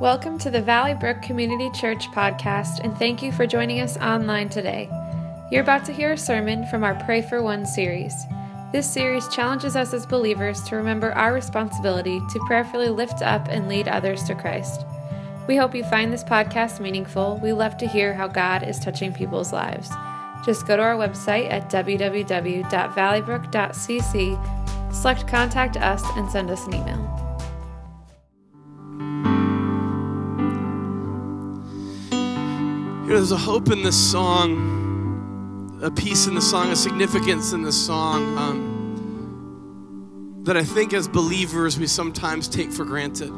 Welcome to the Valley Brook Community Church podcast, and thank you for joining us online today. You're about to hear a sermon from our Pray for One series. This series challenges us as believers to remember our responsibility to prayerfully lift up and lead others to Christ. We hope you find this podcast meaningful. We love to hear how God is touching people's lives. Just go to our website at www.valleybrook.cc, select Contact Us, and send us an email. You know, there's a hope in this song, a peace in the song, a significance in this song um, that I think as believers we sometimes take for granted.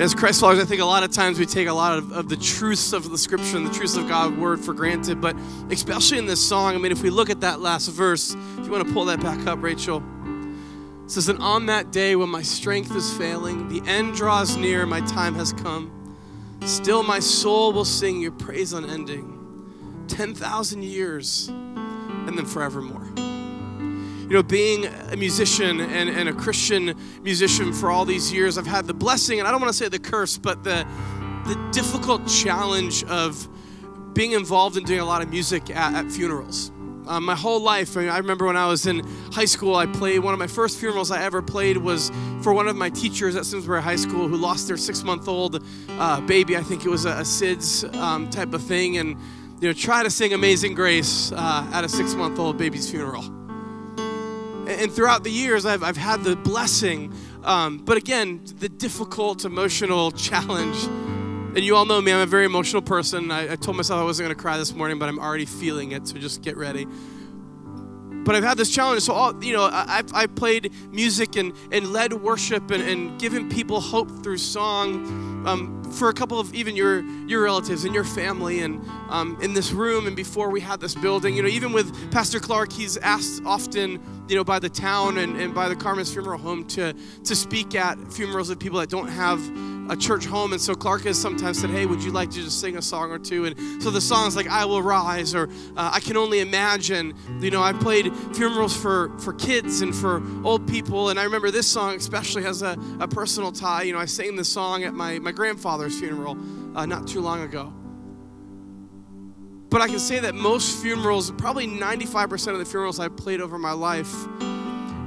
As Christ followers, I think a lot of times we take a lot of, of the truths of the scripture and the truths of God's word for granted, but especially in this song, I mean, if we look at that last verse, if you want to pull that back up, Rachel. It says, And on that day when my strength is failing, the end draws near, my time has come. Still, my soul will sing your praise unending. 10,000 years and then forevermore. You know, being a musician and, and a Christian musician for all these years, I've had the blessing, and I don't want to say the curse, but the, the difficult challenge of being involved in doing a lot of music at, at funerals. Um, my whole life, I remember when I was in high school, I played one of my first funerals I ever played was for one of my teachers at Simsbury High School who lost their six month old uh, baby. I think it was a, a SIDS um, type of thing. And, you know, try to sing Amazing Grace uh, at a six month old baby's funeral. And, and, throughout the years, I've, I've had the blessing, um, but again, the difficult emotional challenge and you all know me, I'm a very emotional person. I, I told myself I wasn't going to cry this morning, but I'm already feeling it, so just get ready. But I've had this challenge. So, all, you know, I, I played music and, and led worship and, and given people hope through song um, for a couple of even your, your relatives and your family and um, in this room and before we had this building. You know, even with Pastor Clark, he's asked often, you know, by the town and, and by the Carmon's Funeral Home to, to speak at funerals of people that don't have a church home. And so Clark has sometimes said, Hey, would you like to just sing a song or two? And so the songs like I Will Rise or uh, I Can Only Imagine. You know, I played funerals for, for kids and for old people. And I remember this song especially has a, a personal tie. You know, I sang this song at my, my grandfather's funeral uh, not too long ago. But I can say that most funerals, probably 95% of the funerals I've played over my life,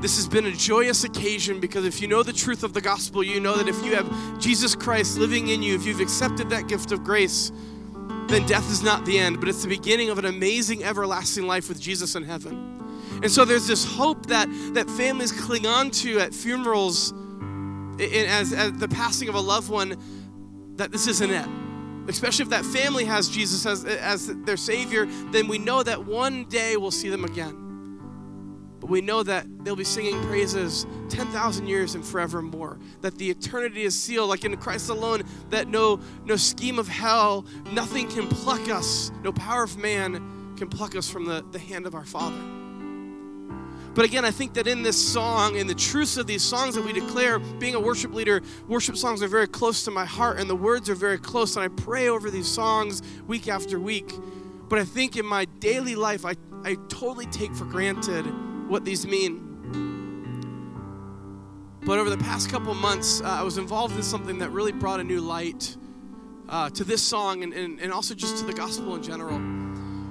this has been a joyous occasion because if you know the truth of the gospel, you know that if you have Jesus Christ living in you, if you've accepted that gift of grace, then death is not the end, but it's the beginning of an amazing everlasting life with Jesus in heaven. And so there's this hope that, that families cling on to at funerals as, as the passing of a loved one, that this isn't it. Especially if that family has Jesus as, as their Savior, then we know that one day we'll see them again. But we know that they'll be singing praises 10,000 years and forevermore. That the eternity is sealed, like in Christ alone, that no, no scheme of hell, nothing can pluck us, no power of man can pluck us from the, the hand of our Father. But again, I think that in this song, in the truths of these songs that we declare, being a worship leader, worship songs are very close to my heart and the words are very close. And I pray over these songs week after week. But I think in my daily life, I, I totally take for granted what these mean. But over the past couple months, uh, I was involved in something that really brought a new light uh, to this song and, and, and, also just to the gospel in general.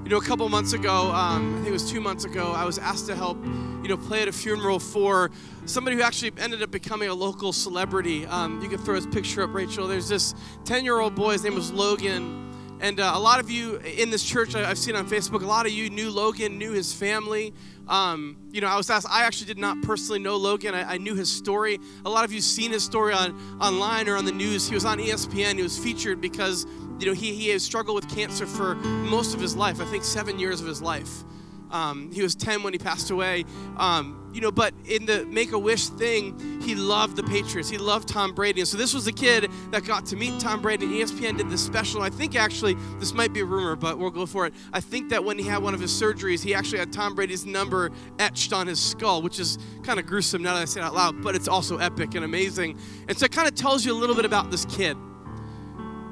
You know, a couple months ago, um, I think it was two months ago, I was asked to help, you know, play at a funeral for somebody who actually ended up becoming a local celebrity. Um, you can throw his picture up, Rachel. There's this 10 year old boy, his name was Logan. And uh, a lot of you in this church, I've seen on Facebook, a lot of you knew Logan, knew his family. Um, you know, I was asked, I actually did not personally know Logan. I, I, knew his story. A lot of you seen his story on online or on the news. He was on ESPN. He was featured because, you know, he, he has struggled with cancer for most of his life, I think seven years of his life. Um, he was 10 when he passed away. Um, you know, but in the Make a Wish thing, he loved the Patriots. He loved Tom Brady. And so this was the kid that got to meet Tom Brady. And ESPN did this special. I think actually, this might be a rumor, but we'll go for it. I think that when he had one of his surgeries, he actually had Tom Brady's number etched on his skull, which is kind of gruesome now that I say it out loud, but it's also epic and amazing. And so it kind of tells you a little bit about this kid.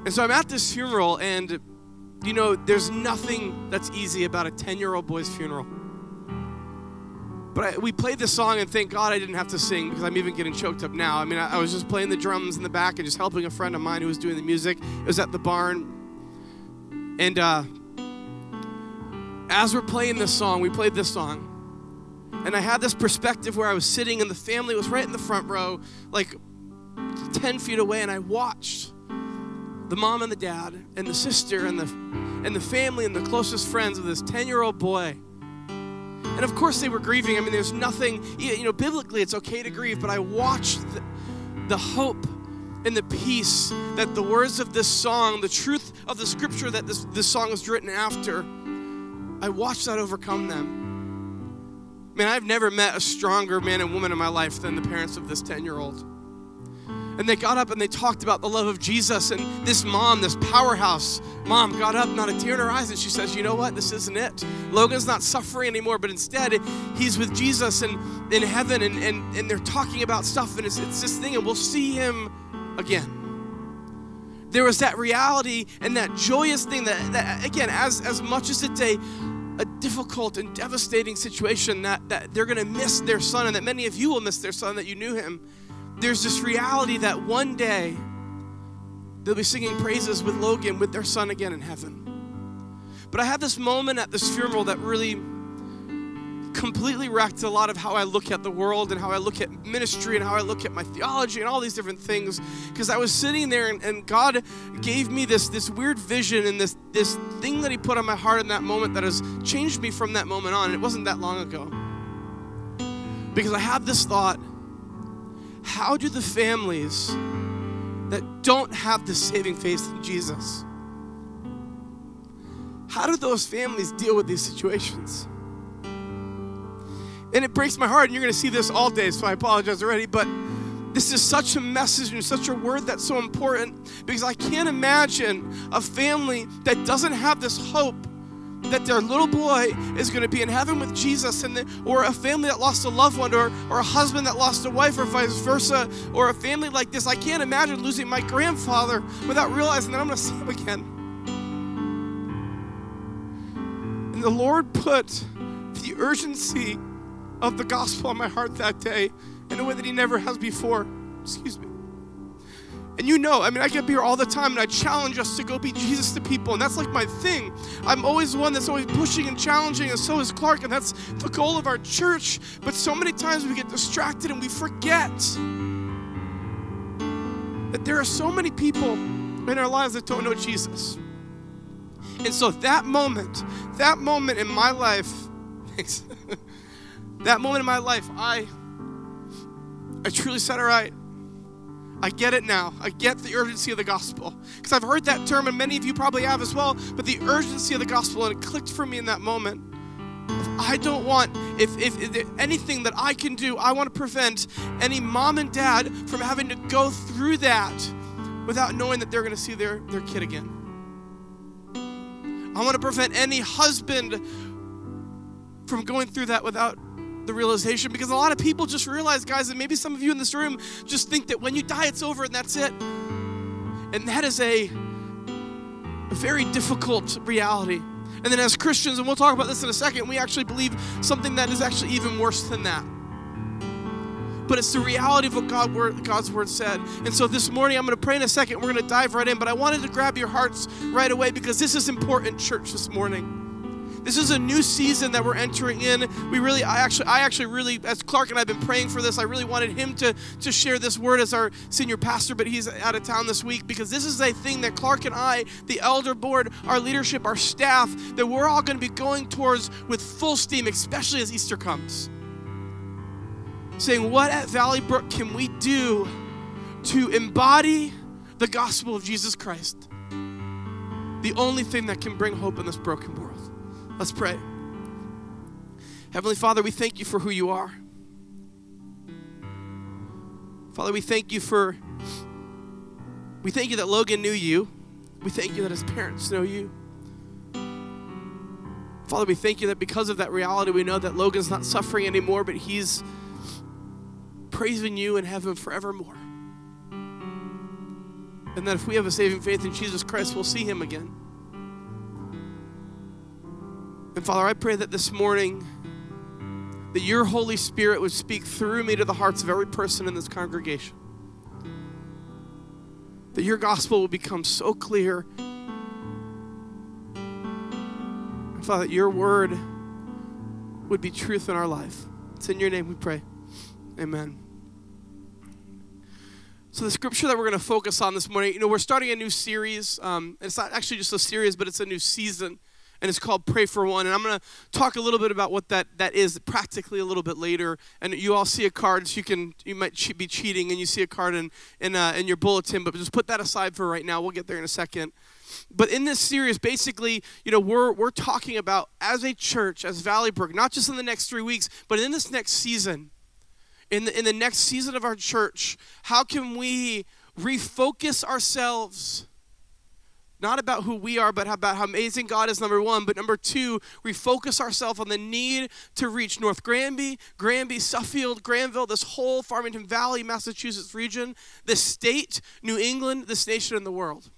And so I'm at this funeral, and you know, there's nothing that's easy about a 10 year old boy's funeral. But I, we played this song, and thank God I didn't have to sing because I'm even getting choked up now. I mean, I, I was just playing the drums in the back and just helping a friend of mine who was doing the music. It was at the barn. And uh, as we're playing this song, we played this song. And I had this perspective where I was sitting and the family was right in the front row, like 10 feet away, and I watched the mom and the dad and the sister and the and the family and the closest friends of this 10-year-old boy. And of course they were grieving. I mean, there's nothing, you know, biblically it's okay to grieve, but I watched the, the hope and the peace that the words of this song, the truth of the scripture that this, this song was written after, I watched that overcome them. Man, I've never met a stronger man and woman in my life than the parents of this 10 year old. And they got up and they talked about the love of Jesus. And this mom, this powerhouse mom, got up, not a tear in her eyes, and she says, You know what? This isn't it. Logan's not suffering anymore, but instead, he's with Jesus and in heaven, and, and, and they're talking about stuff, and it's, it's this thing, and we'll see him again there was that reality and that joyous thing that, that again as as much as it's a a difficult and devastating situation that, that they're going to miss their son and that many of you will miss their son that you knew him there's this reality that one day they'll be singing praises with Logan with their son again in heaven. But I had this moment at this funeral that really completely wrecked a lot of how I look at the world and how I look at ministry and how I look at my theology and all these different things. Because I was sitting there and, and, God gave me this, this weird vision and this, this thing that He put on my heart in that moment that has changed me from that moment on. And it wasn't that long ago. Because I had this thought how do the families that don't have the saving faith in Jesus, how do those families deal with these situations? And it breaks my heart, and you're going to see this all day, so I apologize already, but this is such a message and such a word that's so important because I can't imagine a family that doesn't have this hope that their little boy is going to be in heaven with Jesus, and the, or a family that lost a loved one, or, or a husband that lost a wife, or vice versa, or a family like this. I can't imagine losing my grandfather without realizing that I'm going to see him again. And the Lord put the urgency of the gospel on my heart that day in a way that He never has before. Excuse me. And you know, I mean, I get up here all the time and I challenge us to go be Jesus to people. And that's like my thing. I'm always one that's always pushing and challenging, and so is Clark. And that's the goal of our church. But so many times we get distracted and we forget that there are so many people in our lives that don't know Jesus. And so that moment, that moment in my life, that moment in my life, I I truly said, all right, I get it now. I get the urgency of the gospel. Because I've heard that term, and many of you probably have as well, but the urgency of the gospel, and it clicked for me in that moment. I don't want, if, if, if anything that I can do, I want to prevent any mom and dad from having to go through that without knowing that they're going to see their, their kid again. I want to prevent any husband from going through that without the realization because a lot of people just realize, guys, and maybe some of you in this room just think that when you die, it's over and that's it. And that is a, very difficult reality. And then as Christians, and we'll talk about this in a second, we actually believe something that is actually even worse than that. But it's the reality of what God God's word said. And so this morning, I'm going to pray in a second. We're going to dive right in. But I wanted to grab your hearts right away because this is important, church, this morning. This is a new season that we're entering in. We really, I actually, I actually really, as Clark and I've been praying for this, I really wanted him to, to share this word as our senior pastor, but he's out of town this week because this is a thing that Clark and I, the elder board, our leadership, our staff, that we're all going to be going towards with full steam, especially as Easter comes. Saying, what at Valley Brook can we do to embody the gospel of Jesus Christ? The only thing that can bring hope in this broken world. Let's pray. Heavenly Father, we thank you for who you are. Father, we thank you for, we thank you that Logan knew you. We thank you that his parents know you. Father, we thank you that because of that reality, we know that Logan's not suffering anymore, but he's praising you in heaven forevermore. And that if we have a saving faith in Jesus Christ, we'll see him again. And Father, I pray that this morning that your Holy Spirit would speak through me to the hearts of every person in this congregation. That your gospel would become so clear. And Father, that your word would be truth in our life. It's in your name we pray. Amen. So, the scripture that we're going to focus on this morning, you know, we're starting a new series. Um, it's not actually just a series, but it's a new season, and it's called Pray for One. And I'm going to talk a little bit about what that, that is practically a little bit later. And you all see a card, so you can you might che- be cheating, and you see a card in in, uh, in your bulletin, but just put that aside for right now. We'll get there in a second. But in this series, basically, you know, we're we're talking about as a church, as Valley Brook, not just in the next three weeks, but in this next season in the, in the next season of our church, how can we refocus ourselves? Not about who we are, but about how amazing God is, number one. But number two, refocus ourselves on the need to reach North Granby, Granby, Suffield, Granville, this whole Farmington Valley, Massachusetts region, this state, New England, this nation, and the world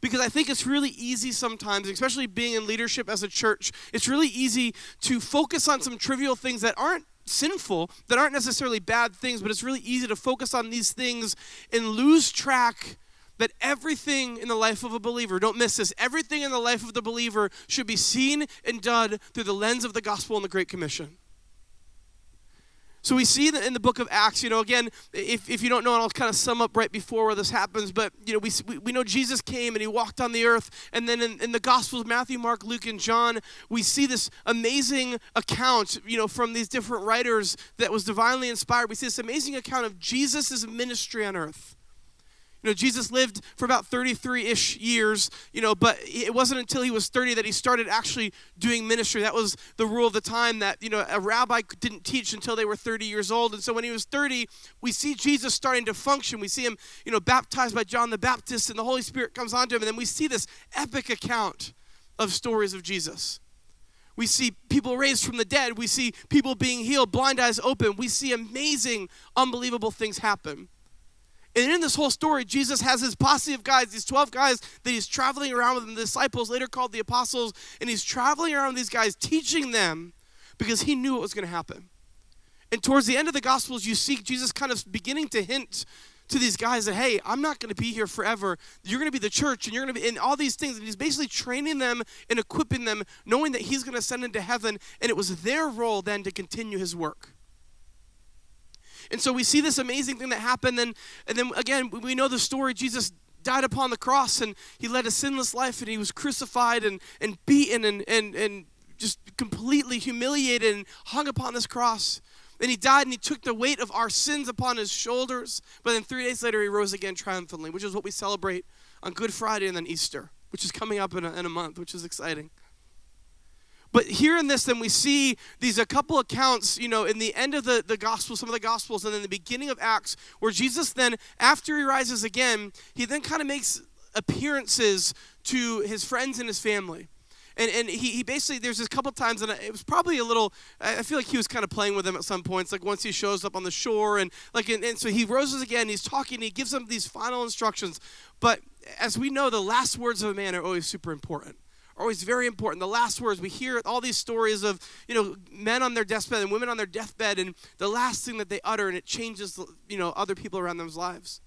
because I think it's really easy sometimes, especially being in leadership as a church, it's really easy to focus on some trivial things that aren't sinful, that aren't necessarily bad things, but it's really easy to focus on these things and lose track that everything in the life of a believer, don't miss this, everything in the life of the believer should be seen and done through the lens of the gospel and the Great Commission. So we see that in the book of Acts, you know, again, if, if you don't know, and I'll kind of sum up right before where this happens, but, you know, we, we know Jesus came and he walked on the earth. And then in, in the Gospels, Matthew, Mark, Luke, and John, we see this amazing account, you know, from these different writers that was divinely inspired. We see this amazing account of Jesus' ministry on earth. You know, Jesus lived for about 33 ish years, you know, but it wasn't until he was 30 that he started actually doing ministry. That was the rule of the time that, you know, a rabbi didn't teach until they were 30 years old. And so when he was 30, we see Jesus starting to function. We see him, you know, baptized by John the Baptist, and the Holy Spirit comes onto him. And then we see this epic account of stories of Jesus. We see people raised from the dead. We see people being healed, blind eyes open. We see amazing, unbelievable things happen. And in this whole story, Jesus has his posse of guys, these 12 guys that he's traveling around with, the disciples, later called the apostles, and he's traveling around with these guys, teaching them because he knew what was going to happen. And towards the end of the Gospels, you see Jesus kind of beginning to hint to these guys that, hey, I'm not going to be here forever. You're going to be the church, and you're going to be in all these things. And he's basically training them and equipping them, knowing that he's going to send them to heaven. And it was their role then to continue his work. And so we see this amazing thing that happened. And, and then again, we know the story. Jesus died upon the cross and he led a sinless life and he was crucified and, and beaten and, and, and just completely humiliated and hung upon this cross. And he died and he took the weight of our sins upon his shoulders. But then three days later, he rose again triumphantly, which is what we celebrate on Good Friday and then Easter, which is coming up in a, in a month, which is exciting. But here in this, then we see these a couple accounts, you know, in the end of the, the gospel, some of the gospels, and then the beginning of Acts, where Jesus then, after he rises again, he then kind of makes appearances to his friends and his family. And, and he, he basically, there's a couple times, and it was probably a little, I feel like he was kind of playing with them at some points, like once he shows up on the shore, and like, and, and so he roses again, he's talking, he gives them these final instructions. But as we know, the last words of a man are always super important are always very important. The last words, we hear all these stories of, you know, men on their deathbed and women on their deathbed, and the last thing that they utter, and it changes, you know, other people around them's lives.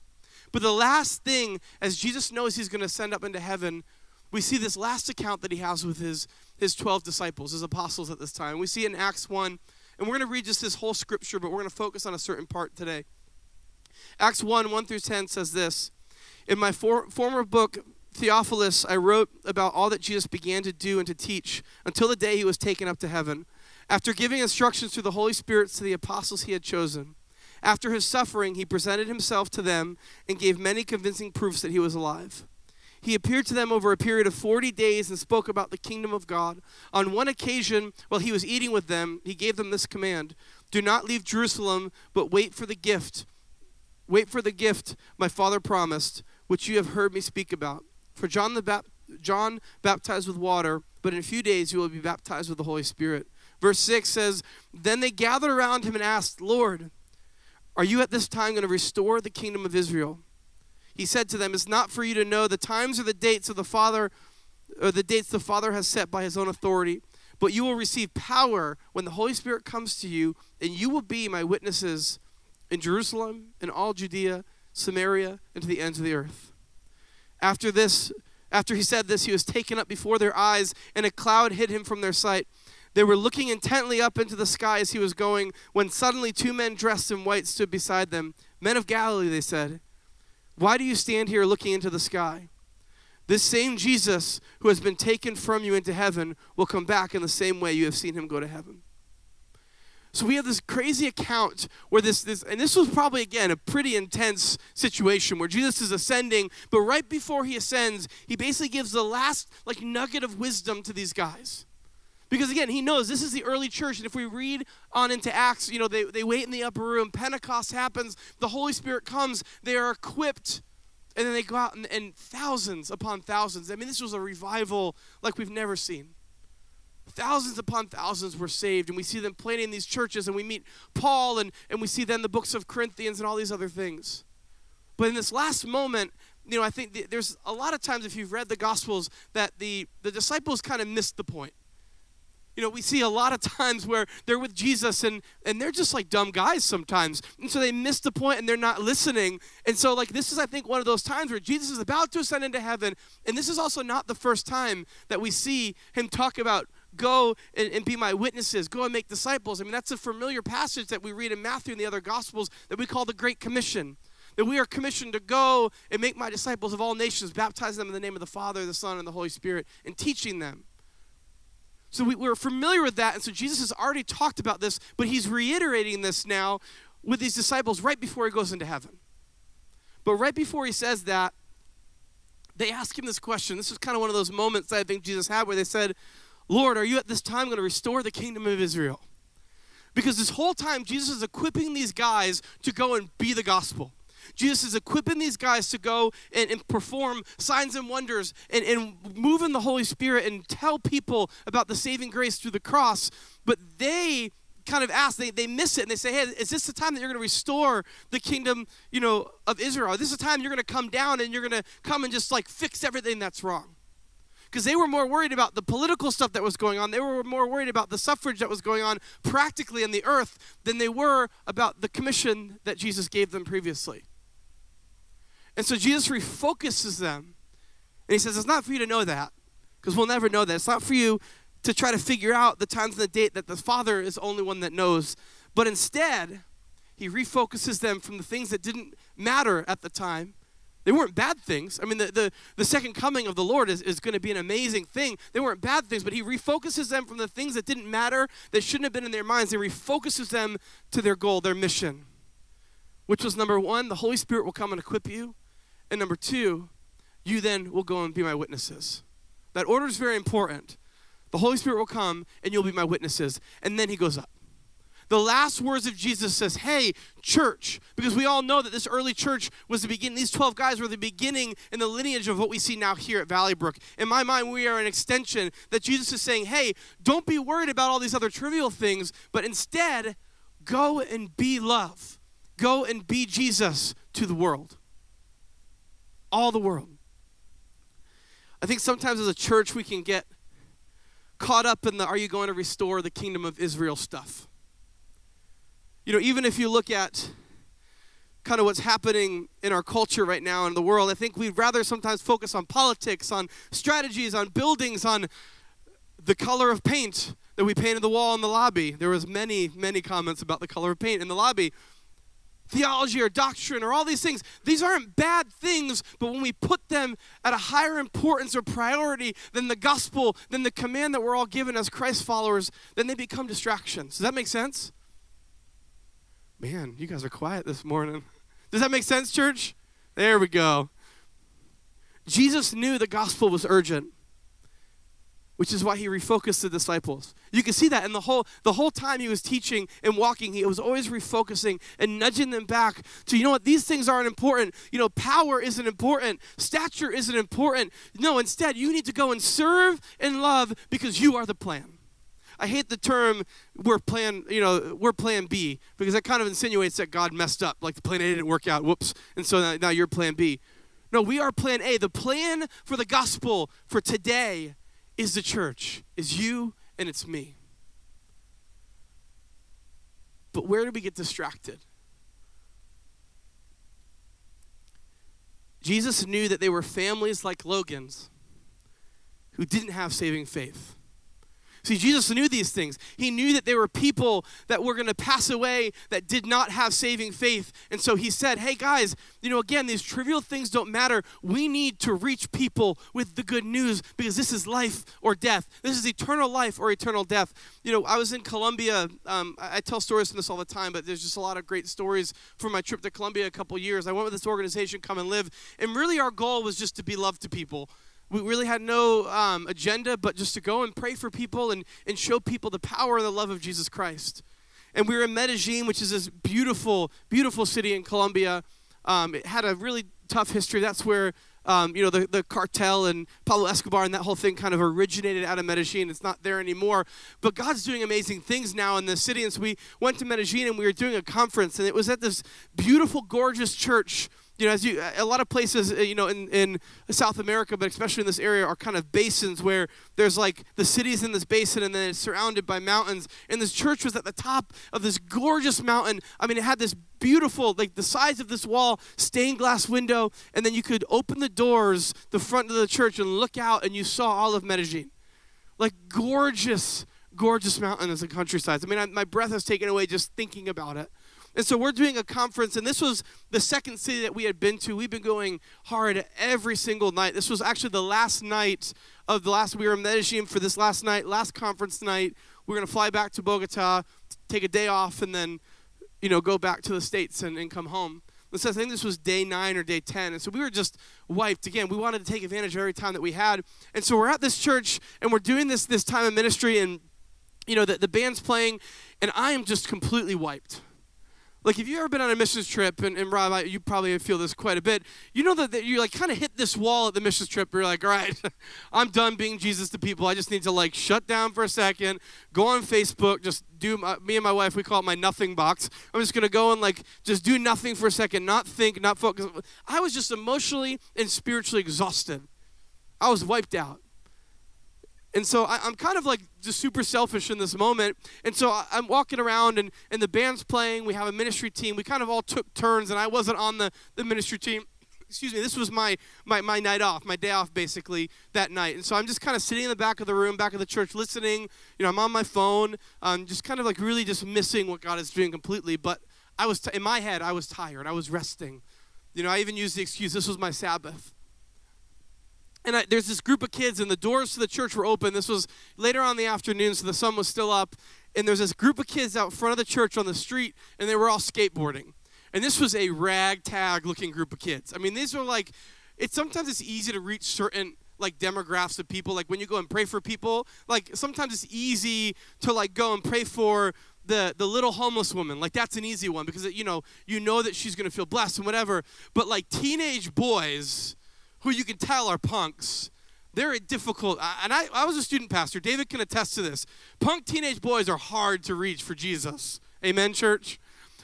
But the last thing, as Jesus knows he's going to send up into heaven, we see this last account that he has with his, his 12 disciples, his apostles at this time. We see in Acts 1, and we're going to read just this whole scripture, but we're going to focus on a certain part today. Acts 1, 1 through 10 says this In my for, former book, Theophilus, I wrote about all that Jesus began to do and to teach until the day he was taken up to heaven, after giving instructions through the Holy Spirit to the apostles he had chosen. After his suffering, he presented himself to them and gave many convincing proofs that he was alive. He appeared to them over a period of 40 days and spoke about the kingdom of God. On one occasion, while he was eating with them, he gave them this command Do not leave Jerusalem, but wait for the gift. Wait for the gift my father promised, which you have heard me speak about. For John the Bap- John baptized with water, but in a few days you will be baptized with the Holy Spirit. Verse 6 says, Then they gathered around him and asked, Lord, are you at this time going to restore the kingdom of Israel? He said to them, It's not for you to know the times or the dates of the Father, or the dates the Father has set by his own authority, but you will receive power when the Holy Spirit comes to you, and you will be my witnesses in Jerusalem, in all Judea, Samaria, and to the ends of the earth. After this, after he said this, he was taken up before their eyes, and a cloud hid him from their sight. They were looking intently up into the sky as he was going, when suddenly two men dressed in white stood beside them. Men of Galilee, they said, why do you stand here looking into the sky? This same Jesus who has been taken from you into heaven will come back in the same way you have seen him go to heaven. So we have this crazy account where this this and this was probably again a pretty intense situation where Jesus is ascending, but right before he ascends, he basically gives the last like nugget of wisdom to these guys. Because again, he knows this is the early church. And if we read on into Acts, you know, they, they wait in the upper room, Pentecost happens, the Holy Spirit comes, they are equipped, and then they go out and, and thousands upon thousands. I mean, this was a revival like we've never seen. Thousands upon thousands were saved, and we see them planting these churches, and we meet Paul, and, and we see then the books of Corinthians and all these other things. But in this last moment, you know, I think the, there's a lot of times if you've read the Gospels that the, the disciples kind of missed the point. You know, we see a lot of times where they're with Jesus and, and they're just like dumb guys sometimes. And so they miss the point and they're not listening. And so, like, this is, I think, one of those times where Jesus is about to ascend into heaven. And this is also not the first time that we see him talk about go and, and be my witnesses, go and make disciples. I mean, that's a familiar passage that we read in Matthew and the other Gospels that we call the Great Commission that we are commissioned to go and make my disciples of all nations, baptize them in the name of the Father, the Son, and the Holy Spirit, and teaching them. So we, we're familiar with that. And so Jesus has already talked about this, but he's reiterating this now with these disciples right before he goes into heaven. But right before he says that, they ask him this question. This is kind of one of those moments that I think Jesus had where they said, Lord, are you at this time going to restore the kingdom of Israel? Because this whole time, Jesus is equipping these guys to go and be the gospel. Jesus is equipping these guys to go and, and perform signs and wonders and, and move in the Holy Spirit and tell people about the saving grace through the cross. But they kind of ask, they, they miss it, and they say, hey, is this the time that you're going to restore the kingdom, you know, of Israel? Is this is the time you're going to come down and you're going to come and just like fix everything that's wrong because they were more worried about the political stuff that was going on. They were more worried about the suffrage that was going on practically on the earth than they were about the commission that Jesus gave them previously. And so Jesus refocuses them. And he says, It's not for you to know that, because we'll never know that. It's not for you to try to figure out the times and the date that the Father is the only one that knows. But instead, he refocuses them from the things that didn't matter at the time. They weren't bad things. I mean, the, the, the second coming of the Lord is, is going to be an amazing thing. They weren't bad things, but he refocuses them from the things that didn't matter, that shouldn't have been in their minds. He refocuses them to their goal, their mission, which was number one, the Holy Spirit will come and equip you. And number two, you then will go and be my witnesses. That order is very important. The Holy Spirit will come and you'll be my witnesses. And then he goes up. The last words of Jesus says, Hey, church, because we all know that this early church was the beginning. These 12 guys were the beginning and the lineage of what we see now here at Valley Brook. In my mind, we are an extension that Jesus is saying, Hey, don't be worried about all these other trivial things, but instead, go and be love. Go and be Jesus to the world all the world. I think sometimes as a church we can get caught up in the are you going to restore the kingdom of Israel stuff. You know, even if you look at kind of what's happening in our culture right now in the world, I think we'd rather sometimes focus on politics, on strategies, on buildings, on the color of paint that we painted the wall in the lobby. There was many, many comments about the color of paint in the lobby theology or doctrine or all these things. These aren't bad things, but when we put them at a higher importance or priority than the gospel, than the command that we're all given as Christ followers, then they become distractions. Does that make sense? Man, you guys are quiet this morning. Does that make sense, church? There we go. Jesus knew the gospel was urgent which is why he refocused the disciples. You can see that in the whole the whole time he was teaching and walking, he was always refocusing and nudging them back to you know what these things aren't important. You know, power isn't important, stature isn't important. No, instead, you need to go and serve and love because you are the plan. I hate the term we're plan, you know, we're plan B because that kind of insinuates that God messed up, like the plan A didn't work out. Whoops. And so now, now you're plan B. No, we are plan A. The plan for the gospel for today is the church, is you and it's me. But where do we get distracted? Jesus knew that they were families like Logan's who didn't have saving faith. See, Jesus knew these things. He knew that there were people that were going to pass away that did not have saving faith. And so he said, Hey, guys, you know, again, these trivial things don't matter. We need to reach people with the good news because this is life or death. This is eternal life or eternal death. You know, I was in Colombia. Um, I, I, tell stories from this all the time, but there's just a lot of great stories from my trip to Colombia a couple years. I went with this organization, Come and Live. And really, our goal was just to be love to people we really had no um, agenda but just to go and pray for people and, and show people the power and the love of Jesus Christ. And we were in Medellin, which is this beautiful, beautiful city in Colombia. Um, it had a really tough history. That's where um, you know the, the cartel and Pablo Escobar and that whole thing kind of originated out of Medellin. It's not there anymore. But God's doing amazing things now in the city. And so we went to Medellin and we were doing a conference, and it was at this beautiful, gorgeous church you know, as you, a lot of places, uh, you know, in, in South America, but especially in this area, are kind of basins where there's like the city's in this basin and then it's surrounded by mountains. And this church was at the top of this gorgeous mountain. I mean, it had this beautiful, like the size of this wall, stained glass window, and then you could open the doors, the front of the church, and look out, and you saw all of Medellin. Like gorgeous, gorgeous mountains and countryside. I mean, I, my breath is taken away just thinking about it. And so we're doing a conference, and this was the second city that we had been to. We've been going hard every single night. This was actually the last night of the last, we were in Medellin for this last night, last conference night. We're going to fly back to Bogota, take a day off, and then, you know, go back to the States and, and come home. And so I think this was day nine or day 10. And so we were just wiped. Again, we wanted to take advantage of every time that we had. And so we're at this church, and we're doing this, this time of ministry, and, you know, the, the band's playing, and I am just completely wiped like if you've ever been on a missions trip, and, and Rob, you probably feel this quite a bit. You know that, that you like kind of hit this wall at the missions trip. You're like, all right, I'm done being Jesus to people. I just need to like shut down for a second, go on Facebook, just do. My, uh, me and my wife, we call it my nothing box. I'm just gonna go and like just do nothing for a second, not think, not focus. I was just emotionally and spiritually exhausted. I was wiped out. And so I, am kind of like just super selfish in this moment. And so I, am walking around and, and the band's playing. We have a ministry team. We kind of all took turns, and I wasn't on the, the ministry team. Excuse me, this was my, my, my night off, my day off basically that night. And so I'm just kind of sitting in the back of the room, back of the church, listening. You know, I'm on my phone, um, just kind of like really just missing what God is doing completely. But I was, t- in my head, I was tired. I was resting. You know, I even used the excuse, this was my Sabbath and I, there's this group of kids, and the doors to the church were open. This was later on the afternoon, so the sun was still up. And there's this group of kids out front of the church on the street, and they were all skateboarding. And this was a ragtag looking group of kids. I mean, these are like, it's sometimes it's easy to reach certain like demographics of people. Like when you go and pray for people, like sometimes it's easy to like go and pray for the the little homeless woman. Like that's an easy one because you know you know that she's gonna feel blessed and whatever. But like teenage boys who you can tell are punks. They're a difficult, and I, I was a student pastor. David can attest to this. Punk teenage boys are hard to reach for Jesus. Amen, church?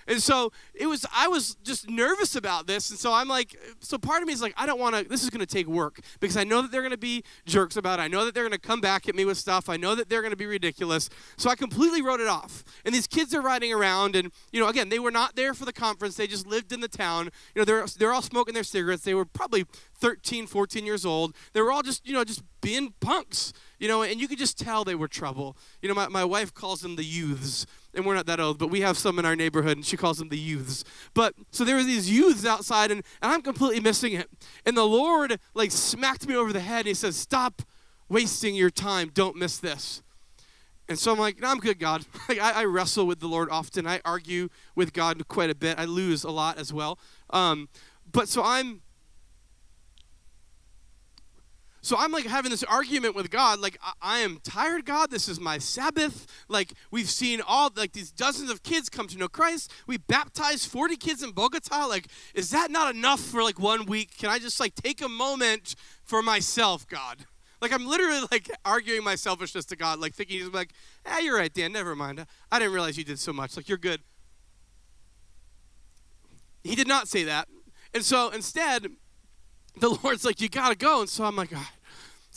And so it was, I was just nervous about this. And so I'm like, so part of me is like, I don't want to, this is going to take work because I know that they're going to be jerks about it. I know that they're going to come back at me with stuff. I know that they're going to be ridiculous. So I completely wrote it off. And these kids are riding around. And, you know, again, they were not there for the conference. They just lived in the town. You know, they're, they're all smoking their cigarettes. They were probably 13, 14 years old. They were all just, you know, just being punks, you know, and you could just tell they were trouble. You know, my, my wife calls them the youths and we're not that old, but we have some in our neighborhood, and she calls them the youths. But so there were these youths outside, and, and I'm completely missing it. And the Lord like smacked me over the head, and He says, "Stop wasting your time. Don't miss this." And so I'm like, no, I'm good, God. like I, I, wrestle with the Lord often. I argue with God quite a bit. I lose a lot as well. Um, but so I'm so I'm like having this argument with God, like, I, I, am tired, God. This is my Sabbath. Like, we've seen all, like, these dozens of kids come to know Christ. We baptized 40 kids in Bogota. Like, is that not enough for like one week? Can I just like take a moment for myself, God? Like, I'm literally like arguing my selfishness to God, like thinking he's like, ah, you're right, Dan, never mind. I didn't realize you did so much. Like, you're good. He did not say that. And so instead, the Lord's like, you got to go. And so I'm like,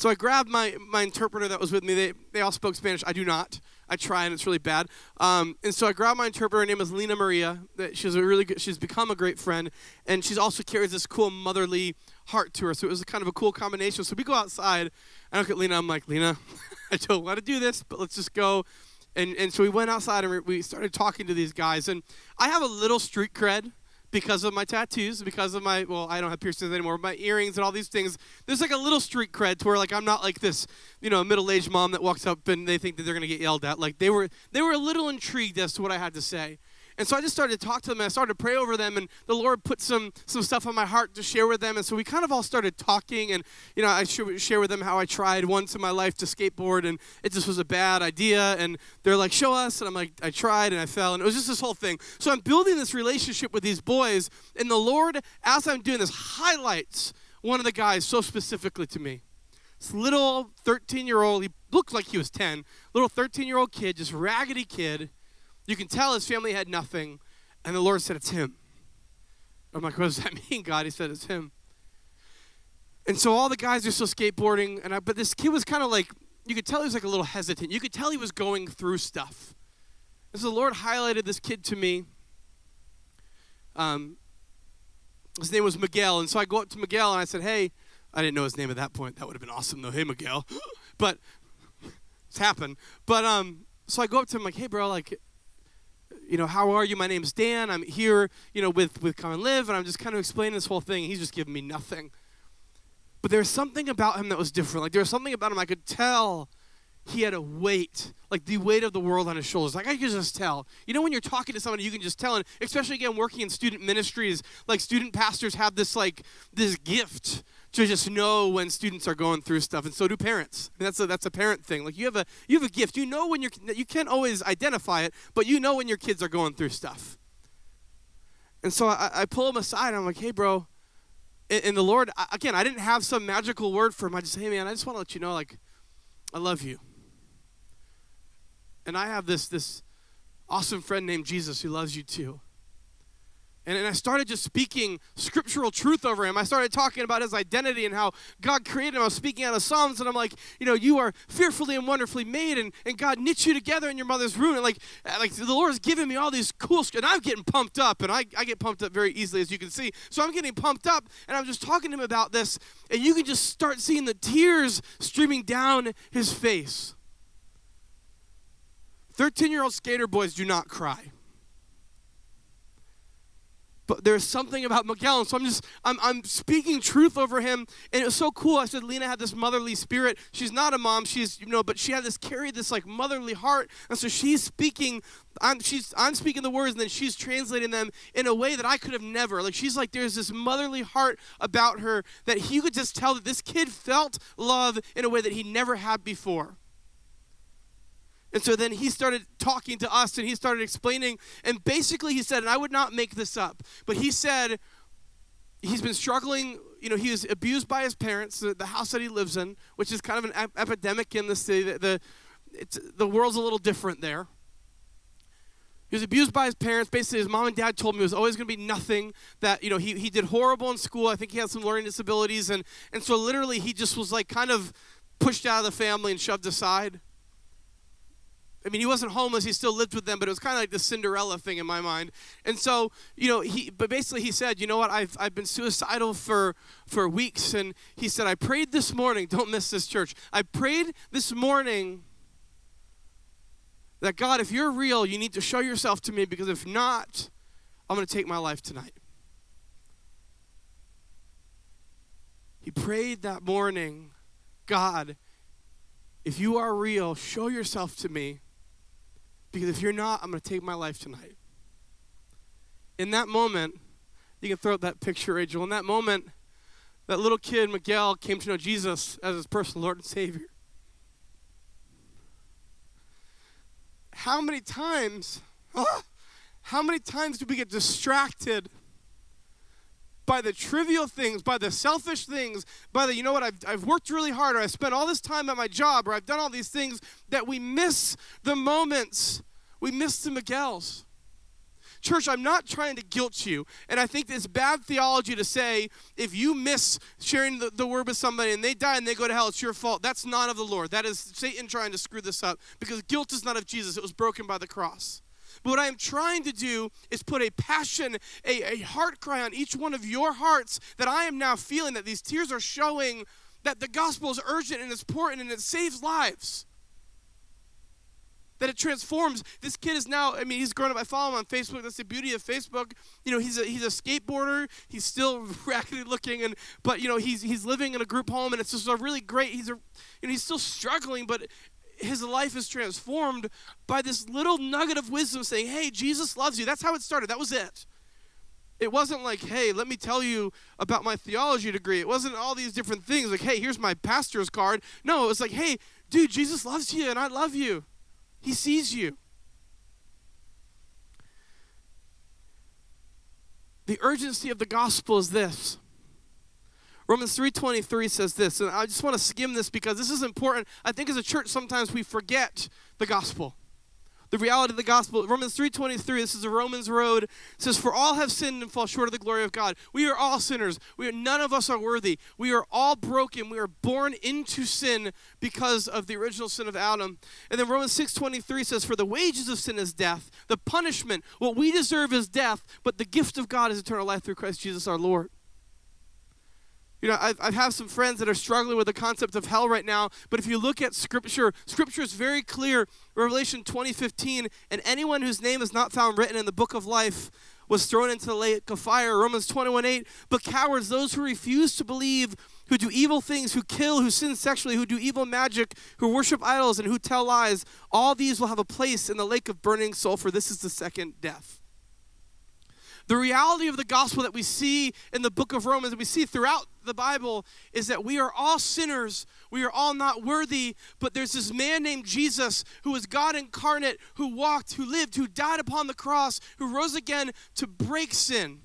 So I grabbed my, my interpreter that was with me. They, they all spoke Spanish. I do not. I try and it's really bad. Um, and so I grabbed my interpreter. Her name is Lena Maria. That she's a really good. She's become a great friend, and she's also carries this cool motherly heart to her. So it was kind of a cool combination. So we go outside. I look at Lena. I'm like, Lena, I don't want to do this, but let's just go. And and so we went outside and we started talking to these guys. And I have a little street cred because of my tattoos, because of my well, I don't have piercings anymore, my earrings and all these things. There's like a little street cred to where like I'm not like this, you know, middle-aged mom that walks up and they think that they're gonna get yelled at. Like they were they were a little intrigued as to what I had to say. And so I just started to talk to them and I started to pray over them and the Lord put some some stuff on my heart to share with them. And so we kind of all started talking and you know, I share with them how I tried once in my life to skateboard and it just was a bad idea and they're like, "Show us." And I'm like, "I tried and I fell." And it was just this whole thing. So I'm building this relationship with these boys and the Lord as I'm doing this highlights one of the guys so specifically to me. This little 13 year old, he looked like he was 10, little 13 year old kid, just raggedy kid you can tell his family had nothing, and the Lord said, It's him. I'm like, What does that mean, God? He said, It's him. And so all the guys are still skateboarding, and I, but this kid was kind of like, you could tell he was like a little hesitant. You could tell he was going through stuff. And so the Lord highlighted this kid to me. Um, his name was Miguel. And so I go up to Miguel and I said, Hey, I didn't know his name at that point. That would have been awesome though. Hey, Miguel. but it's happened. But um, so I go up to him like, Hey, bro, like, you know, how are you? My name's Dan. I'm here, you know, with, with Come and Live. And I'm just kind of explaining this whole thing. He's just giving me nothing. But there's something about him that was different. Like, there was something about him I could tell he had a weight, like the weight of the world on his shoulders. Like I could just tell. You know, when you're talking to somebody, you can just tell. And especially again, working in student ministries, like student pastors have this like this gift to just know when students are going through stuff, and so do parents. I mean, that's a that's a parent thing. Like you have a you have a gift. You know when you're you can't always identify it, but you know when your kids are going through stuff. And so I, I pull him aside. I'm like, hey, bro. And, and the Lord, again, I didn't have some magical word for him. I just, hey, man, I just want to let you know, like, I love you. And I have this this awesome friend named Jesus who loves you too. And, and I started just speaking scriptural truth over him. I started talking about his identity and how God created him. I was speaking out of Psalms, and I'm like, you know, you are fearfully and wonderfully made, and, and God knit you together in your mother's womb. And like, uh, like the Lord has given me all these cool, and I'm getting pumped up, and I, I get pumped up very easily, as you can see. So I'm getting pumped up, and I'm just talking to him about this, and you can just start seeing the tears streaming down his face. 13 year old skater boys do not cry but there's something about Miguel. And so I'm just, I'm, I'm speaking truth over him. And it was so cool. I said, Lena had this motherly spirit. She's not a mom. She's, you know, but she had this, carried this like motherly heart. And so she's speaking, I'm, she's, I'm speaking the words and then she's translating them in a way that I could have never. Like she's like, there's this motherly heart about her that he could just tell that this kid felt love in a way that he never had before. And so then he started talking to us and he started explaining. And basically, he said, and I would not make this up, but he said he's been struggling. You know, he was abused by his parents, the, the house that he lives in, which is kind of an ep- epidemic in the city. The, the, the world's a little different there. He was abused by his parents. Basically, his mom and dad told him it was always going to be nothing. That you know, he, he did horrible in school. I think he had some learning disabilities, and and so literally he just was like kind of pushed out of the family and shoved aside. I mean, he wasn't homeless; he still lived with them, but it was kind of like the Cinderella thing in my mind. And so, you know, he. But basically, he said, "You know what? I've I've been suicidal for for weeks." And he said, "I prayed this morning. Don't miss this church. I prayed this morning that God, if you're real, you need to show yourself to me because if not, I'm going to take my life tonight." He prayed that morning, God, if you are real, show yourself to me because if you're not, I'm going to take my life tonight. In that moment, you can throw up that picture, Rachel. In that moment, that little kid, Miguel, came to know Jesus as his personal Lord and Savior. How many times, how many times do we get distracted by the trivial things, by the selfish things, by the, you know what, I've, I've worked really hard, or I spent all this time at my job, or I've done all these things, that we miss the moments, we miss the Miguels. church, I'm not trying to guilt you. And I think it's bad theology to say if you miss sharing the, the word with somebody and they die and they go to hell, it's your fault. That's not of the Lord. That is Satan trying to screw this up because guilt is not of Jesus, it was broken by the cross. But what I am trying to do is put a passion, a, a heart cry on each one of your hearts that I am now feeling that these tears are showing that the gospel is urgent and it's important and it saves lives that it transforms. This kid is now, I mean, he's grown up. I follow him on Facebook. That's the beauty of Facebook. You know, he's a he's a skateboarder. He's still raggedy looking and but you know, he's he's living in a group home and it's just a really great he's a you know, he's still struggling, but his life is transformed by this little nugget of wisdom saying, Hey, Jesus loves you. That's how it started. That was it. It wasn't like, hey, let me tell you about my theology degree. It wasn't all these different things like, hey, here's my pastor's card. No, it was like, hey, dude, Jesus loves you and I love you. He sees you. The urgency of the gospel is this. Romans 3:23 says this, and I just want to skim this because this is important. I think as a church sometimes we forget the gospel the reality of the gospel. Romans 3:23, this is a Romans road. says, "For all have sinned and fall short of the glory of God." We are all sinners. We are none of us are worthy. We are all broken. We are born into sin because of the original sin of Adam. And then Romans 6:23 says, "For the wages of sin is death. The punishment, what we deserve is death, but the gift of God is eternal life through Christ Jesus our Lord." You know, I've, I have some friends that are struggling with the concept of hell right now, but if you look at Scripture, Scripture is very clear. Revelation 20:15, and anyone whose name is not found written in the book of life was thrown into the lake of fire. Romans 21:8, but cowards, those who refuse to believe, who do evil things, who kill, who sin sexually, who do evil magic, who worship idols, and who tell lies, all these will have a place in the lake of burning sulfur. This is the second death. The reality of the gospel that we see in the book of Romans, that we see throughout the Bible, is that we are all sinners. We are all not worthy, but there's this man named Jesus who was God incarnate, who walked, who lived, who died upon the cross, who rose again to break sin.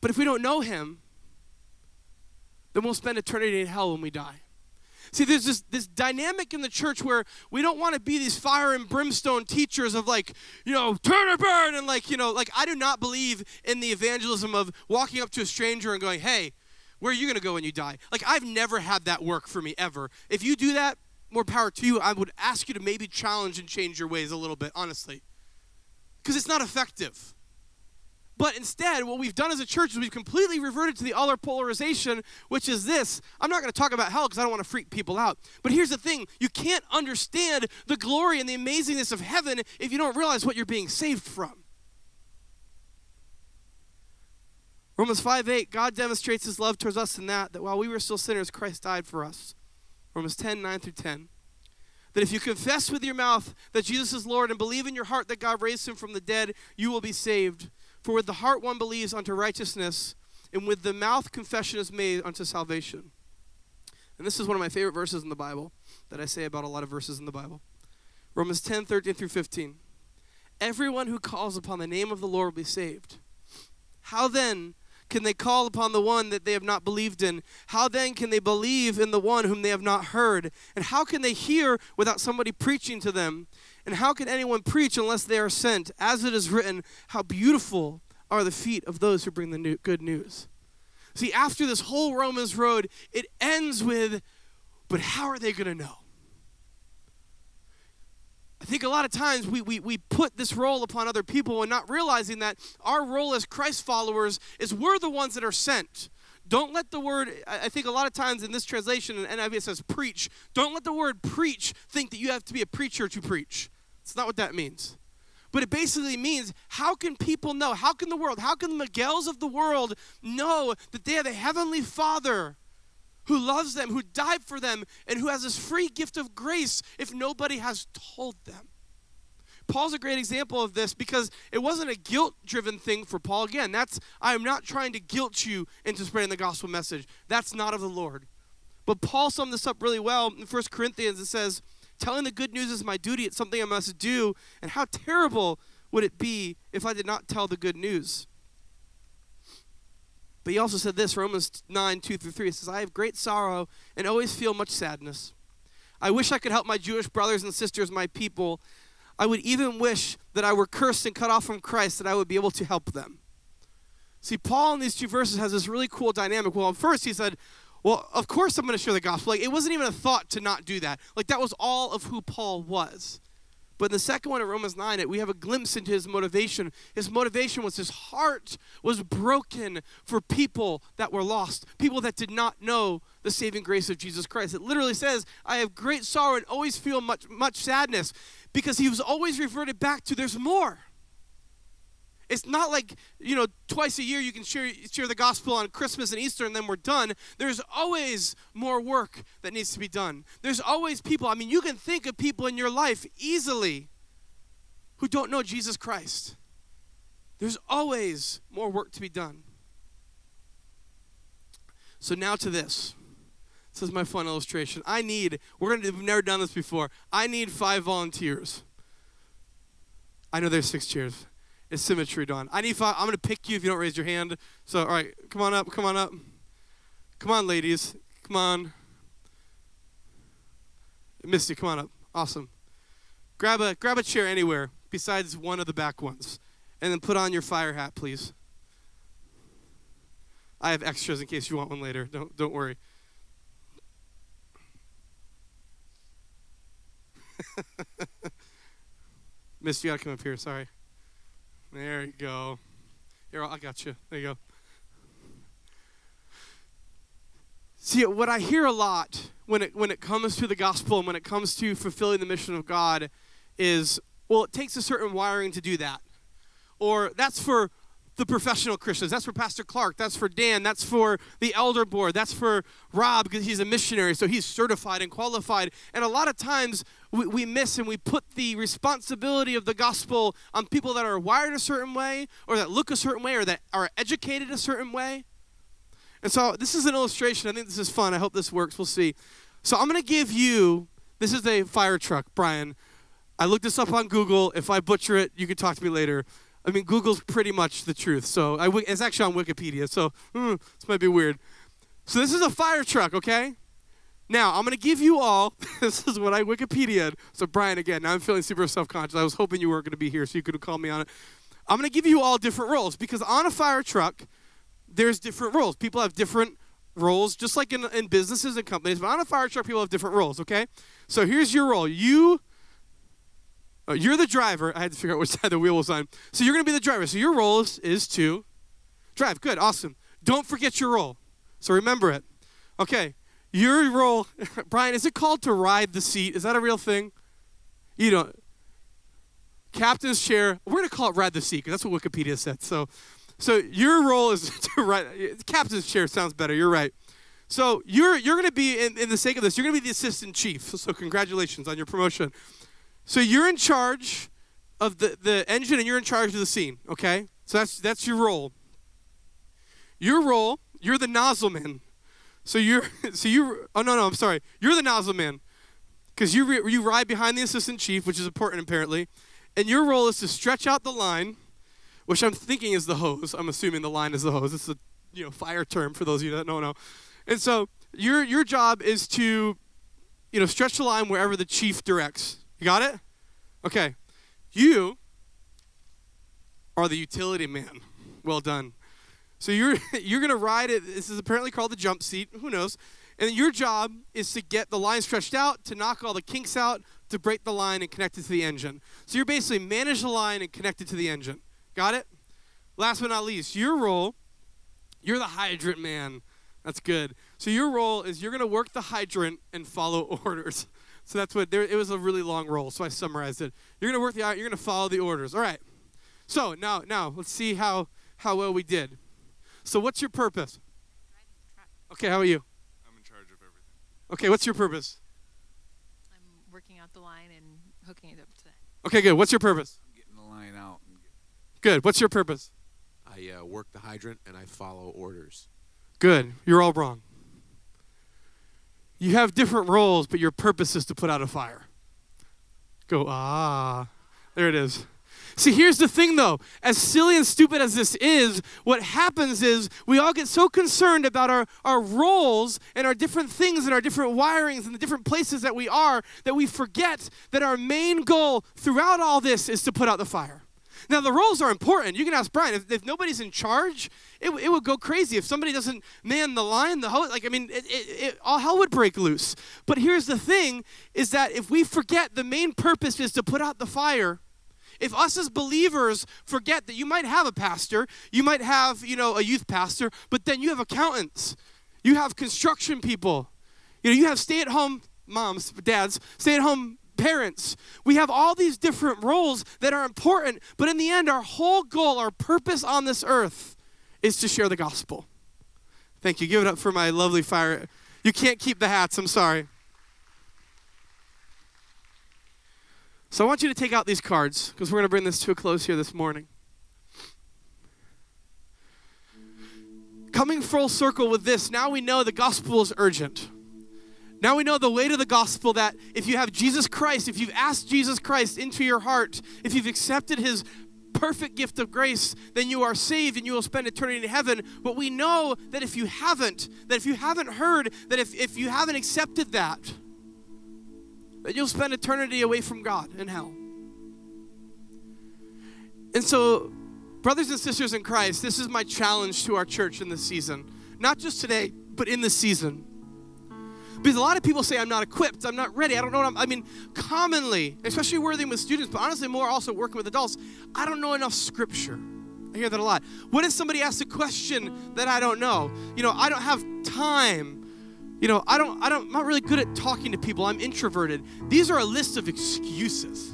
But if we don't know him, then we'll spend eternity in hell when we die. See, there's this, this dynamic in the church where we don't want to be these fire and brimstone teachers of like, you know, turn or burn. And like, you know, like I do not believe in the evangelism of walking up to a stranger and going, hey, where are you going to go when you die? Like, I've never had that work for me ever. If you do that, more power to you. I would ask you to maybe challenge and change your ways a little bit, honestly. Because it's not effective. But instead, what we've done as a church is we've completely reverted to the other polarization, which is this. I'm not going to talk about hell because I don't want to freak people out. But here's the thing you can't understand the glory and the amazingness of heaven if you don't realize what you're being saved from. Romans 5 8, God demonstrates his love towards us in that, that while we were still sinners, Christ died for us. Romans 10 9 through 10. That if you confess with your mouth that Jesus is Lord and believe in your heart that God raised him from the dead, you will be saved. For with the heart one believes unto righteousness, and with the mouth confession is made unto salvation. And this is one of my favorite verses in the Bible that I say about a lot of verses in the Bible. Romans 10 13 through 15. Everyone who calls upon the name of the Lord will be saved. How then can they call upon the one that they have not believed in? How then can they believe in the one whom they have not heard? And how can they hear without somebody preaching to them? And how can anyone preach unless they are sent? As it is written, how beautiful are the feet of those who bring the new, good news. See, after this whole Romans road, it ends with, but how are they going to know? I think a lot of times we, we, we put this role upon other people and not realizing that our role as Christ followers is we're the ones that are sent. Don't let the word, I think a lot of times in this translation, NIV says preach. Don't let the word preach think that you have to be a preacher to preach. It's not what that means. But it basically means how can people know? How can the world, how can the Miguels of the world know that they have a heavenly Father who loves them, who died for them, and who has this free gift of grace if nobody has told them? Paul's a great example of this because it wasn't a guilt driven thing for Paul. Again, that's, I am not trying to guilt you into spreading the gospel message. That's not of the Lord. But Paul summed this up really well in 1 Corinthians. It says, Telling the good news is my duty, it's something I must do. And how terrible would it be if I did not tell the good news? But he also said this Romans 9 2 through 3. It says, I have great sorrow and always feel much sadness. I wish I could help my Jewish brothers and sisters, my people I would even wish that I were cursed and cut off from Christ, that I would be able to help them. See, Paul in these two verses has this really cool dynamic. Well, first he said, Well, of course I'm going to share the gospel. Like, it wasn't even a thought to not do that. Like, that was all of who Paul was. But in the second one in Romans 9, we have a glimpse into his motivation. His motivation was his heart was broken for people that were lost, people that did not know the saving grace of Jesus Christ. It literally says, I have great sorrow and always feel much, much sadness because he was always reverted back to there's more. It's not like, you know, twice a year you can share, share the gospel on Christmas and Easter and then we're done. There's always more work that needs to be done. There's always people, I mean, you can think of people in your life easily who don't know Jesus Christ. There's always more work to be done. So now to this. This is my fun illustration. I need, we're to, we've never done this before. I need five volunteers. I know there's six chairs. It's symmetry, Don. I need five. I'm going to pick you if you don't raise your hand. So, all right, come on up, come on up. Come on, ladies. Come on. Misty, come on up. Awesome. Grab a grab a chair anywhere besides one of the back ones. And then put on your fire hat, please. I have extras in case you want one later. Don't don't worry. Misty, you gotta come up here, sorry. There you go. Here, I got you. There you go. See, what I hear a lot when it when it comes to the gospel and when it comes to fulfilling the mission of God is, well, it takes a certain wiring to do that. Or that's for the professional Christians. That's for Pastor Clark. That's for Dan. That's for the elder board. That's for Rob because he's a missionary, so he's certified and qualified. And a lot of times we, we miss and we put the responsibility of the gospel on people that are wired a certain way, or that look a certain way, or that are educated a certain way. And so this is an illustration. I think this is fun. I hope this works. We'll see. So I'm going to give you this is a fire truck, Brian. I looked this up on Google. If I butcher it, you can talk to me later. I mean, Google's pretty much the truth. So I, it's actually on Wikipedia. So hmm, this might be weird. So this is a fire truck, okay? Now I'm gonna give you all. this is what I Wikipedia. So Brian, again, now I'm feeling super self-conscious. I was hoping you weren't gonna be here, so you could call me on it. I'm gonna give you all different roles because on a fire truck, there's different roles. People have different roles, just like in, in businesses and companies. But on a fire truck, people have different roles. Okay. So here's your role. You Oh, you're the driver. I had to figure out which side the wheel was on. So you're going to be the driver. So your role is, is to drive. Good, awesome. Don't forget your role. So remember it. Okay, your role, Brian, is it called to ride the seat? Is that a real thing? You know, captain's chair. We're going to call it ride the seat because that's what Wikipedia said. So, so your role is to ride. Captain's chair sounds better. You're right. So you're you're going to be in, in the sake of this. You're going to be the assistant chief. So congratulations on your promotion. So you're in charge of the, the engine and you're in charge of the scene, okay? So that's that's your role. Your role, you're the nozzle man. So you're so you oh no no, I'm sorry. You're the nozzle man. Cuz you re, you ride behind the assistant chief, which is important apparently. And your role is to stretch out the line, which I'm thinking is the hose. I'm assuming the line is the hose. It's a you know fire term for those of you that don't know. And so your your job is to you know stretch the line wherever the chief directs. You got it? Okay. You are the utility man. Well done. So you're you're gonna ride it. This is apparently called the jump seat. Who knows? And your job is to get the line stretched out, to knock all the kinks out, to break the line and connect it to the engine. So you're basically manage the line and connect it to the engine. Got it? Last but not least, your role, you're the hydrant man. That's good. So your role is you're gonna work the hydrant and follow orders. So that's what there. It was a really long role, so I summarized it. You're gonna work the. You're gonna follow the orders. All right. So now, now let's see how how well we did. So what's your purpose? Okay, how are you? I'm in charge of everything. Okay, what's your purpose? I'm working out the line and hooking it up to that. Okay, good. What's your purpose? I'm getting the line out. Good. What's your purpose? I uh, work the hydrant and I follow orders. Good. You're all wrong. You have different roles, but your purpose is to put out a fire. Go, ah. There it is. See, here's the thing though. As silly and stupid as this is, what happens is we all get so concerned about our, our roles and our different things and our different wirings and the different places that we are that we forget that our main goal throughout all this is to put out the fire. Now, the roles are important. You can ask Brian. If, if nobody's in charge, it, it would go crazy. If somebody doesn't man the line, the host, like, I mean, it, it, it, all hell would break loose. But here's the thing is that if we forget the main purpose is to put out the fire, if us as believers forget that you might have a pastor, you might have, you know, a youth pastor, but then you have accountants, you have construction people, you know, you have stay-at-home moms, dads, stay-at-home parents. We have all these different roles that are important, but in the end, our whole goal, our purpose on this earth is to share the gospel. Thank you. Give it up for my lovely fire. You can't keep the hats, I'm sorry. So I want you to take out these cards because we're going to bring this to a close here this morning. Coming full circle with this, now we know the gospel is urgent. Now we know the weight of the gospel that if you have Jesus Christ, if you've asked Jesus Christ into your heart, if you've accepted his perfect gift of grace, then you are saved and you will spend eternity in heaven. But we know that if you haven't, that if you haven't heard, that if, if you haven't accepted that, that you'll spend eternity away from God in hell. And so, brothers and sisters in Christ, this is my challenge to our church in this season. Not just today, but in this season. Because a lot of people say, I'm not equipped, I'm not ready, I don't know what I'm, I mean, commonly, especially working with students, but honestly, more also working with adults, I don't know enough scripture. I hear that a lot. What if somebody asks a question that I don't know? You know, I don't have time. You know, I don't, I don't, I'm not really good at talking to people. I'm introverted. These are a list of excuses.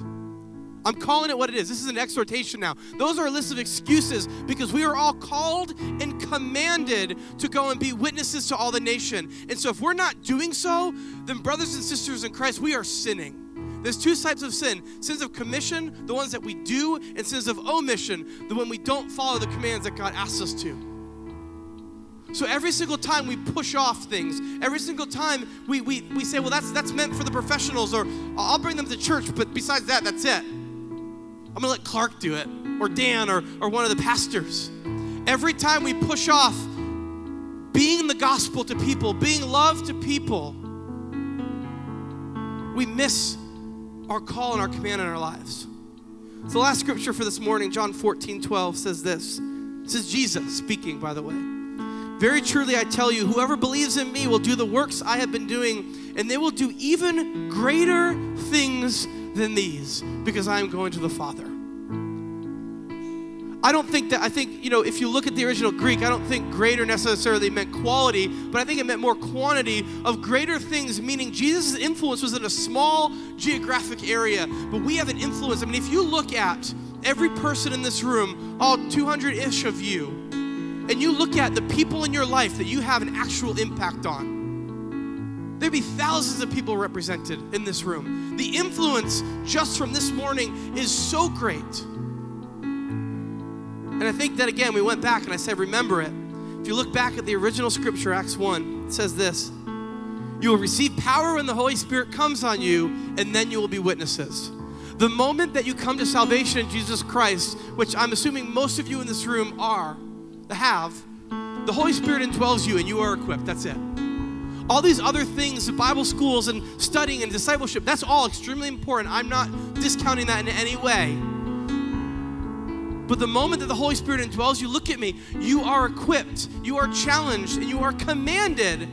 I'm calling it what it is. This is an exhortation now. Those are a list of excuses because we are all called and commanded to go and be witnesses to all the nation. And so if we're not doing so, then brothers and sisters in Christ, we are sinning. There's two types of sin sins of commission, the ones that we do, and sins of omission, the one we don't follow the commands that God asks us to. So every single time we push off things, every single time we, we, we say, well, that's, that's meant for the professionals, or I'll bring them to church, but besides that, that's it. I'm gonna let Clark do it, or Dan, or, or one of the pastors. Every time we push off being the gospel to people, being love to people, we miss our call and our command in our lives. So the last scripture for this morning, John 14, 12, says this. This is Jesus speaking, by the way. Very truly, I tell you, whoever believes in me will do the works I have been doing, and they will do even greater things than these, because I am going to the Father. I don't think that, I think, you know, if you look at the original Greek, I don't think greater necessarily meant quality, but I think it meant more quantity of greater things, meaning Jesus' influence was in a small geographic area, but we have an influence. I mean, if you look at every person in this room, all 200 ish of you, and you look at the people in your life that you have an actual impact on, there'd be thousands of people represented in this room. The influence just from this morning is so great. And I think that again, we went back and I said, remember it. If you look back at the original scripture, Acts 1, it says this You will receive power when the Holy Spirit comes on you, and then you will be witnesses. The moment that you come to salvation in Jesus Christ, which I'm assuming most of you in this room are, have, the Holy Spirit indwells you and you are equipped. That's it. All these other things, Bible schools and studying and discipleship, that's all extremely important. I'm not discounting that in any way. But the moment that the Holy Spirit indwells you, look at me, you are equipped, you are challenged, and you are commanded.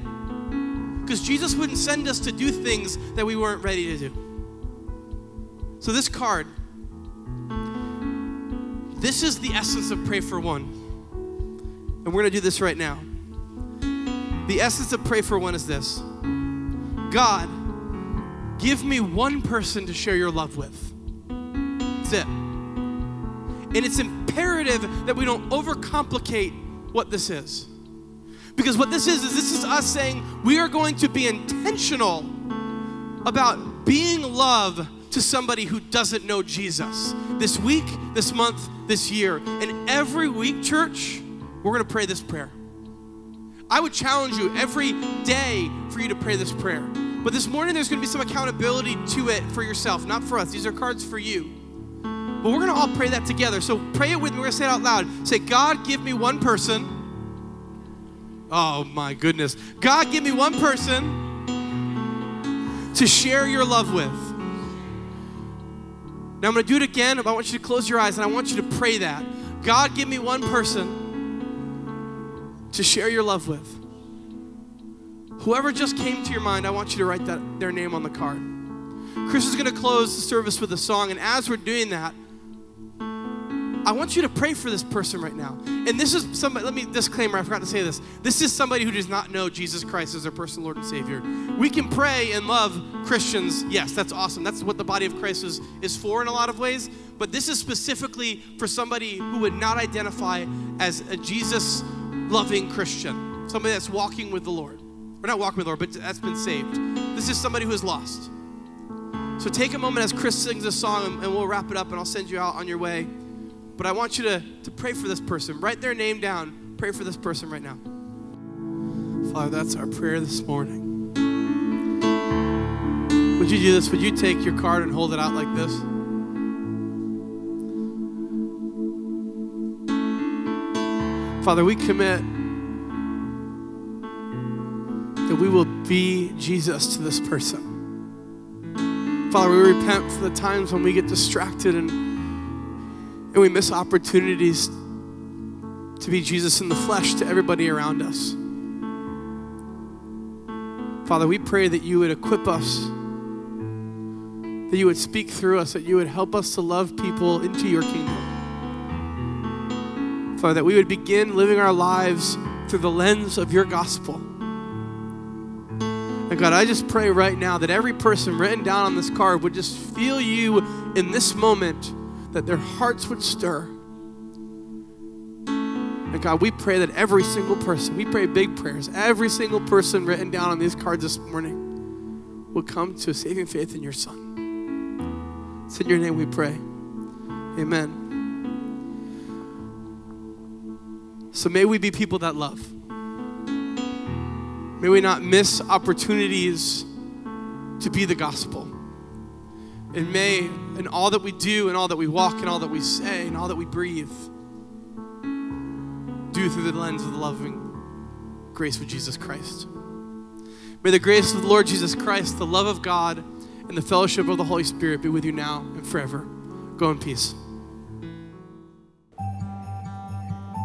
Because Jesus wouldn't send us to do things that we weren't ready to do. So, this card, this is the essence of Pray for One. And we're going to do this right now. The essence of Pray for One is this God, give me one person to share your love with. That's it. And it's imperative that we don't overcomplicate what this is. Because what this is, is this is us saying we are going to be intentional about being love to somebody who doesn't know Jesus. This week, this month, this year. And every week, church, we're going to pray this prayer. I would challenge you every day for you to pray this prayer. But this morning, there's going to be some accountability to it for yourself, not for us. These are cards for you. But we're going to all pray that together. So pray it with me. We're going to say it out loud. Say, God, give me one person. Oh my goodness. God, give me one person to share your love with. Now I'm going to do it again. I want you to close your eyes and I want you to pray that. God, give me one person to share your love with. Whoever just came to your mind, I want you to write that, their name on the card. Chris is going to close the service with a song, and as we're doing that, I want you to pray for this person right now. And this is somebody, let me disclaimer, I forgot to say this. This is somebody who does not know Jesus Christ as their personal Lord and Savior. We can pray and love Christians. Yes, that's awesome. That's what the body of Christ is, is for in a lot of ways. But this is specifically for somebody who would not identify as a Jesus loving Christian, somebody that's walking with the Lord. Or not walking with the Lord, but that's been saved. This is somebody who is lost. So take a moment as Chris sings this song and, and we'll wrap it up and I'll send you out on your way. But I want you to, to pray for this person. Write their name down. Pray for this person right now. Father, that's our prayer this morning. Would you do this? Would you take your card and hold it out like this? Father, we commit that we will be Jesus to this person. Father, we repent for the times when we get distracted and, and we miss opportunities to be Jesus in the flesh to everybody around us. Father, we pray that you would equip us, that you would speak through us, that you would help us to love people into your kingdom. Father, that we would begin living our lives through the lens of your gospel. And God, I just pray right now that every person written down on this card would just feel you in this moment, that their hearts would stir. And God, we pray that every single person, we pray big prayers, every single person written down on these cards this morning will come to a saving faith in your Son. It's in your name we pray. Amen. So may we be people that love. May we not miss opportunities to be the gospel. And may, in all that we do, and all that we walk, and all that we say, and all that we breathe, do through the lens of the loving grace of Jesus Christ. May the grace of the Lord Jesus Christ, the love of God, and the fellowship of the Holy Spirit be with you now and forever. Go in peace.